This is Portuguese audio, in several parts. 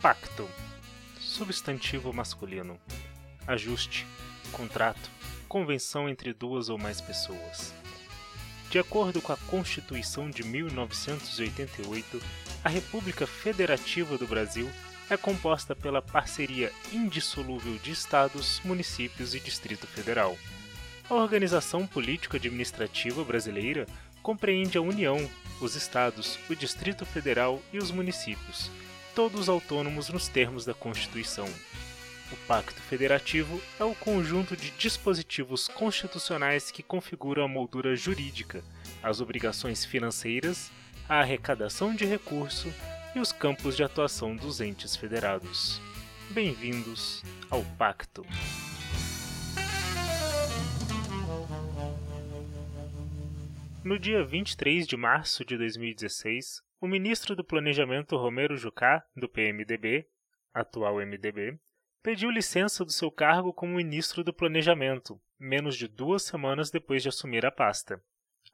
Pacto. Substantivo masculino. Ajuste, contrato, convenção entre duas ou mais pessoas. De acordo com a Constituição de 1988, a República Federativa do Brasil é composta pela parceria indissolúvel de estados, municípios e Distrito Federal. A organização político-administrativa brasileira compreende a União, os estados, o Distrito Federal e os municípios, todos autônomos nos termos da Constituição. O Pacto Federativo é o conjunto de dispositivos constitucionais que configuram a moldura jurídica, as obrigações financeiras, a arrecadação de recurso e os campos de atuação dos entes federados. Bem-vindos ao Pacto. No dia 23 de março de 2016, o ministro do Planejamento Romero Jucá, do PMDB, atual MDB, pediu licença do seu cargo como ministro do Planejamento, menos de duas semanas depois de assumir a pasta.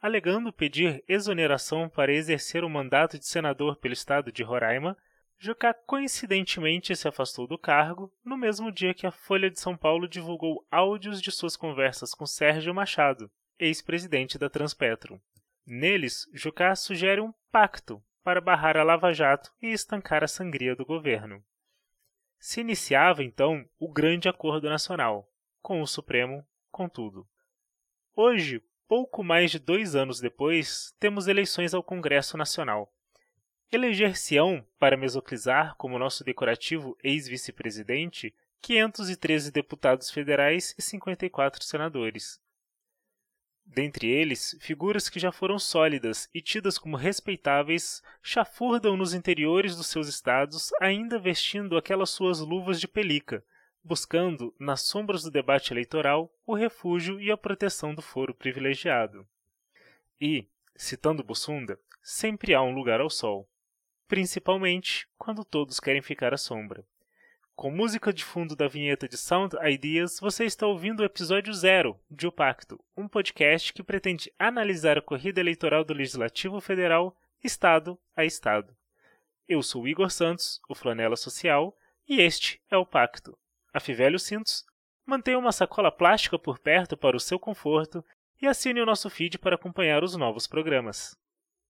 Alegando pedir exoneração para exercer o mandato de senador pelo estado de Roraima, Jucá coincidentemente se afastou do cargo no mesmo dia que a Folha de São Paulo divulgou áudios de suas conversas com Sérgio Machado, ex-presidente da Transpetro. Neles, Jucá sugere um pacto para barrar a Lava Jato e estancar a sangria do governo. Se iniciava, então, o grande acordo nacional, com o Supremo, contudo. Hoje, pouco mais de dois anos depois, temos eleições ao Congresso Nacional. Eleger-se-ão, para mesoclizar como nosso decorativo ex-vice-presidente, 513 deputados federais e 54 senadores. Dentre eles, figuras que já foram sólidas e tidas como respeitáveis chafurdam nos interiores dos seus estados, ainda vestindo aquelas suas luvas de pelica, buscando, nas sombras do debate eleitoral, o refúgio e a proteção do foro privilegiado. E, citando Bussunda, sempre há um lugar ao sol, principalmente quando todos querem ficar à sombra. Com música de fundo da vinheta de Sound Ideas, você está ouvindo o episódio zero de O Pacto, um podcast que pretende analisar a corrida eleitoral do Legislativo Federal, Estado a Estado. Eu sou Igor Santos, o Flanela Social, e este é o Pacto. Afivele os cintos, mantenha uma sacola plástica por perto para o seu conforto e assine o nosso feed para acompanhar os novos programas.